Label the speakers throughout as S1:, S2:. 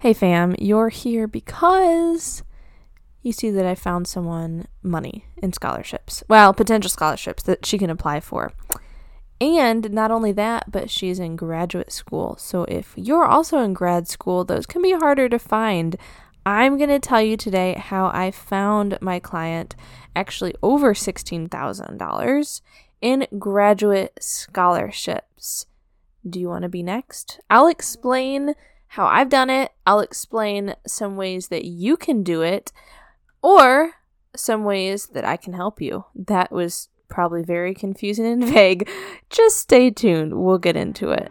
S1: Hey fam, you're here because you see that I found someone money in scholarships. Well, potential scholarships that she can apply for. And not only that, but she's in graduate school. So if you're also in grad school, those can be harder to find. I'm going to tell you today how I found my client actually over $16,000 in graduate scholarships. Do you want to be next? I'll explain how I've done it. I'll explain some ways that you can do it or some ways that I can help you. That was probably very confusing and vague. Just stay tuned. We'll get into it.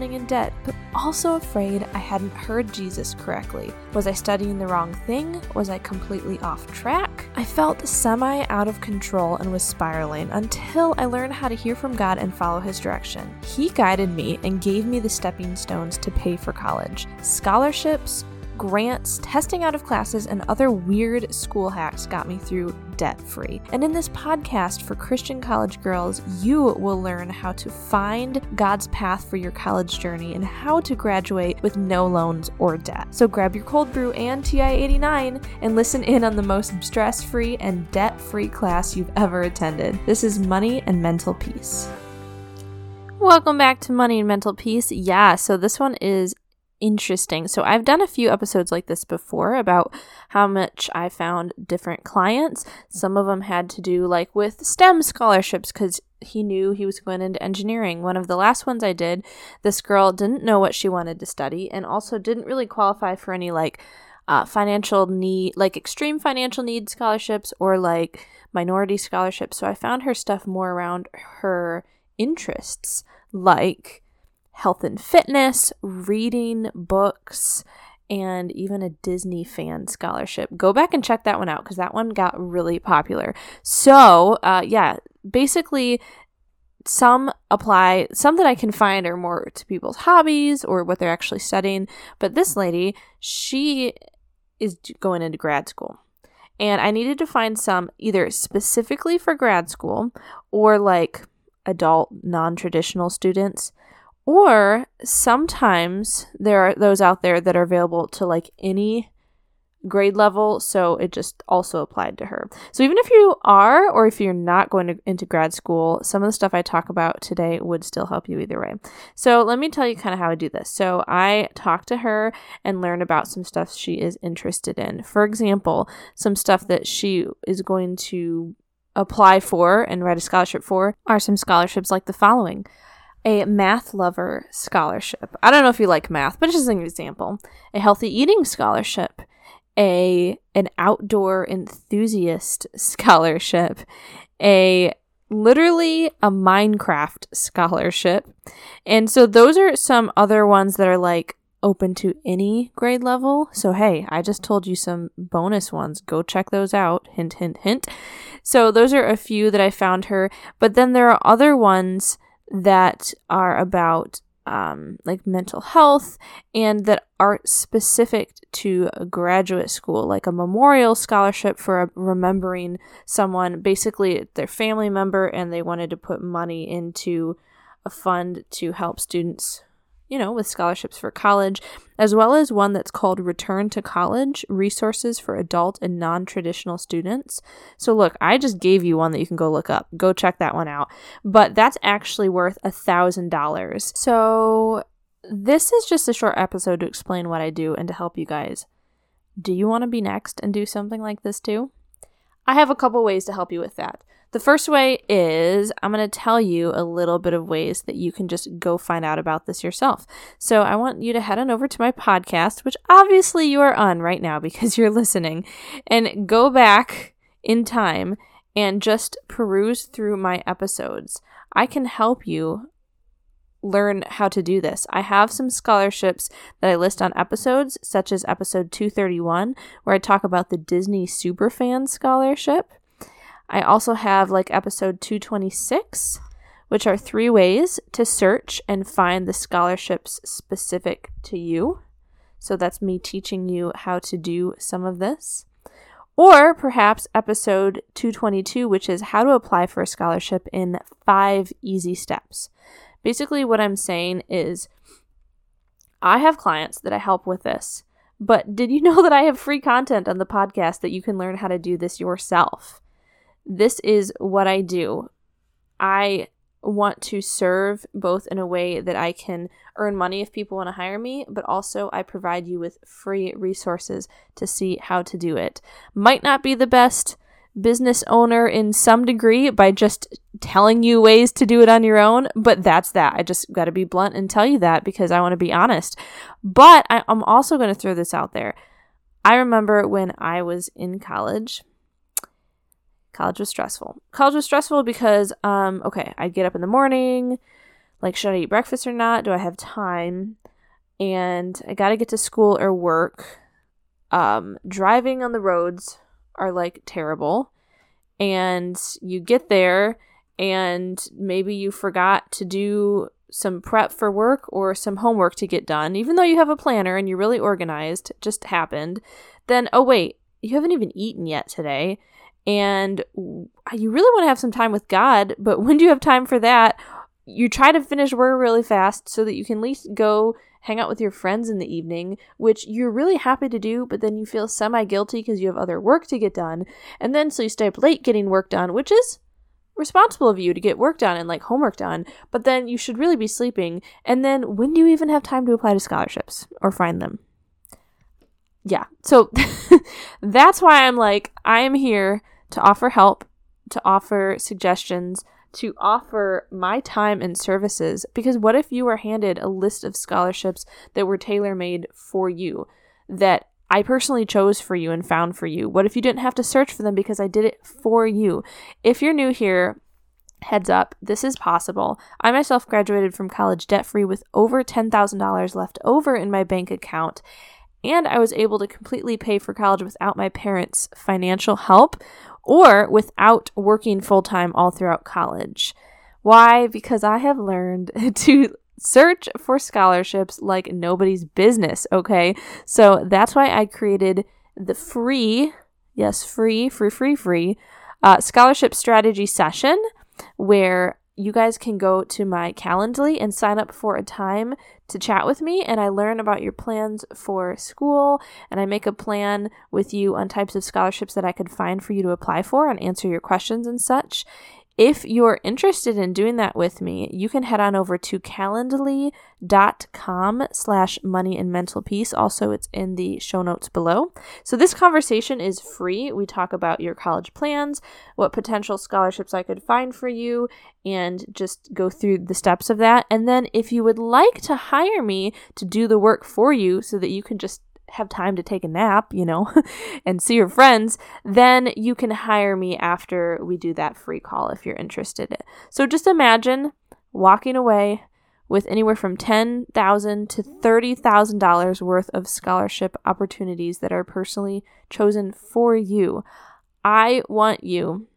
S1: in debt, but also afraid I hadn't heard Jesus correctly. Was I studying the wrong thing? Was I completely off track? I felt semi out of control and was spiraling until I learned how to hear from God and follow His direction. He guided me and gave me the stepping stones to pay for college scholarships, grants, testing out of classes, and other weird school hacks got me through debt free. And in this podcast for Christian college girls, you will learn how to find God's path for your college journey and how to graduate with no loans or debt. So grab your cold brew and TI 89 and listen in on the most stress free and debt free class you've ever attended. This is Money and Mental Peace. Welcome back to Money and Mental Peace. Yeah, so this one is interesting. So I've done a few episodes like this before about how much I found different clients. Some of them had to do like with STEM scholarships because he knew he was going into engineering. One of the last ones I did, this girl didn't know what she wanted to study and also didn't really qualify for any like uh, financial need, like extreme financial need scholarships or like minority scholarships. So I found her stuff more around her interests, like health and fitness, reading books, and even a Disney fan scholarship. Go back and check that one out because that one got really popular. So, uh, yeah, basically, some apply, some that I can find are more to people's hobbies or what they're actually studying. But this lady, she is going into grad school. And I needed to find some either specifically for grad school or like adult non traditional students or sometimes there are those out there that are available to like any grade level, so it just also applied to her. So even if you are or if you're not going to, into grad school, some of the stuff I talk about today would still help you either way. So let me tell you kind of how I do this. So I talk to her and learn about some stuff she is interested in. For example, some stuff that she is going to apply for and write a scholarship for are some scholarships like the following a math lover scholarship. I don't know if you like math, but just an example. A healthy eating scholarship, a an outdoor enthusiast scholarship, a literally a Minecraft scholarship. And so those are some other ones that are like open to any grade level. So hey, I just told you some bonus ones. Go check those out. Hint hint hint. So those are a few that I found her, but then there are other ones that are about um, like mental health and that are specific to a graduate school, like a memorial scholarship for a, remembering someone, basically their family member, and they wanted to put money into a fund to help students you know, with scholarships for college, as well as one that's called Return to College Resources for Adult and Non Traditional Students. So, look, I just gave you one that you can go look up. Go check that one out. But that's actually worth a $1,000. So, this is just a short episode to explain what I do and to help you guys. Do you want to be next and do something like this too? I have a couple ways to help you with that. The first way is I'm going to tell you a little bit of ways that you can just go find out about this yourself. So I want you to head on over to my podcast, which obviously you are on right now because you're listening, and go back in time and just peruse through my episodes. I can help you learn how to do this. I have some scholarships that I list on episodes, such as episode 231, where I talk about the Disney Superfan Scholarship. I also have like episode 226, which are three ways to search and find the scholarships specific to you. So that's me teaching you how to do some of this. Or perhaps episode 222, which is how to apply for a scholarship in five easy steps. Basically, what I'm saying is I have clients that I help with this, but did you know that I have free content on the podcast that you can learn how to do this yourself? This is what I do. I want to serve both in a way that I can earn money if people want to hire me, but also I provide you with free resources to see how to do it. Might not be the best business owner in some degree by just telling you ways to do it on your own, but that's that. I just got to be blunt and tell you that because I want to be honest. But I, I'm also going to throw this out there. I remember when I was in college, college was stressful. College was stressful because, um, okay, I'd get up in the morning, like, should I eat breakfast or not? Do I have time? And I got to get to school or work. Um, driving on the roads are like terrible. And you get there and maybe you forgot to do some prep for work or some homework to get done, even though you have a planner and you're really organized, just happened. Then, oh, wait, you haven't even eaten yet today. And you really want to have some time with God, but when do you have time for that? You try to finish work really fast so that you can at least go hang out with your friends in the evening, which you're really happy to do, but then you feel semi guilty because you have other work to get done. And then so you stay up late getting work done, which is responsible of you to get work done and like homework done, but then you should really be sleeping. And then when do you even have time to apply to scholarships or find them? Yeah. So that's why I'm like, I am here to offer help, to offer suggestions, to offer my time and services because what if you were handed a list of scholarships that were tailor made for you that I personally chose for you and found for you? What if you didn't have to search for them because I did it for you? If you're new here, heads up, this is possible. I myself graduated from college debt free with over $10,000 left over in my bank account. And I was able to completely pay for college without my parents' financial help, or without working full time all throughout college. Why? Because I have learned to search for scholarships like nobody's business, okay? So that's why I created the free, yes, free, free, free, free uh, scholarship strategy session where you guys can go to my Calendly and sign up for a time to chat with me and I learn about your plans for school and I make a plan with you on types of scholarships that I could find for you to apply for and answer your questions and such. If you're interested in doing that with me, you can head on over to calendly.com slash money and mental peace. Also, it's in the show notes below. So this conversation is free. We talk about your college plans, what potential scholarships I could find for you, and just go through the steps of that. And then if you would like to hire me to do the work for you so that you can just have time to take a nap, you know, and see your friends, then you can hire me after we do that free call if you're interested. So just imagine walking away with anywhere from 10,000 to $30,000 worth of scholarship opportunities that are personally chosen for you. I want you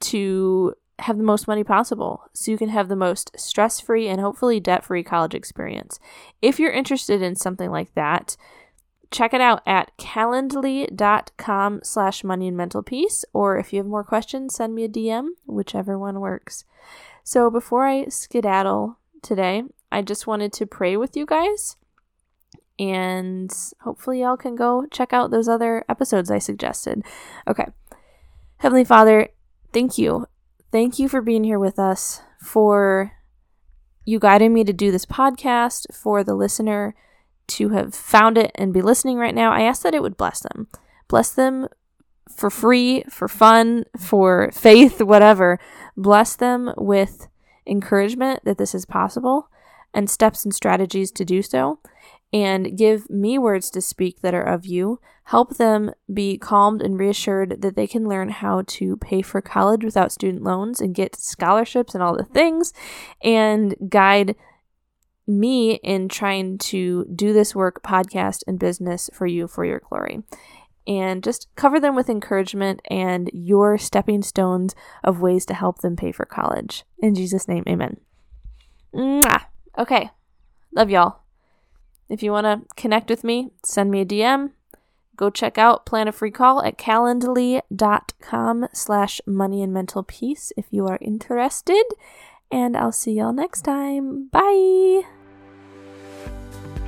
S1: to have the most money possible so you can have the most stress free and hopefully debt free college experience. If you're interested in something like that, check it out at calendly.com slash money and mental peace or if you have more questions send me a dm whichever one works. So before i skedaddle today i just wanted to pray with you guys and hopefully y'all can go check out those other episodes i suggested. Okay. Heavenly father thank you. Thank you for being here with us for you guiding me to do this podcast for the listener to have found it and be listening right now, I ask that it would bless them. Bless them for free, for fun, for faith, whatever. Bless them with encouragement that this is possible and steps and strategies to do so. And give me words to speak that are of you. Help them be calmed and reassured that they can learn how to pay for college without student loans and get scholarships and all the things. And guide me in trying to do this work, podcast, and business for you for your glory. And just cover them with encouragement and your stepping stones of ways to help them pay for college. In Jesus' name, amen. Mwah. Okay. Love y'all. If you want to connect with me, send me a DM. Go check out Plan a Free Call at calendly.com slash money and mental peace if you are interested. And I'll see y'all next time. Bye.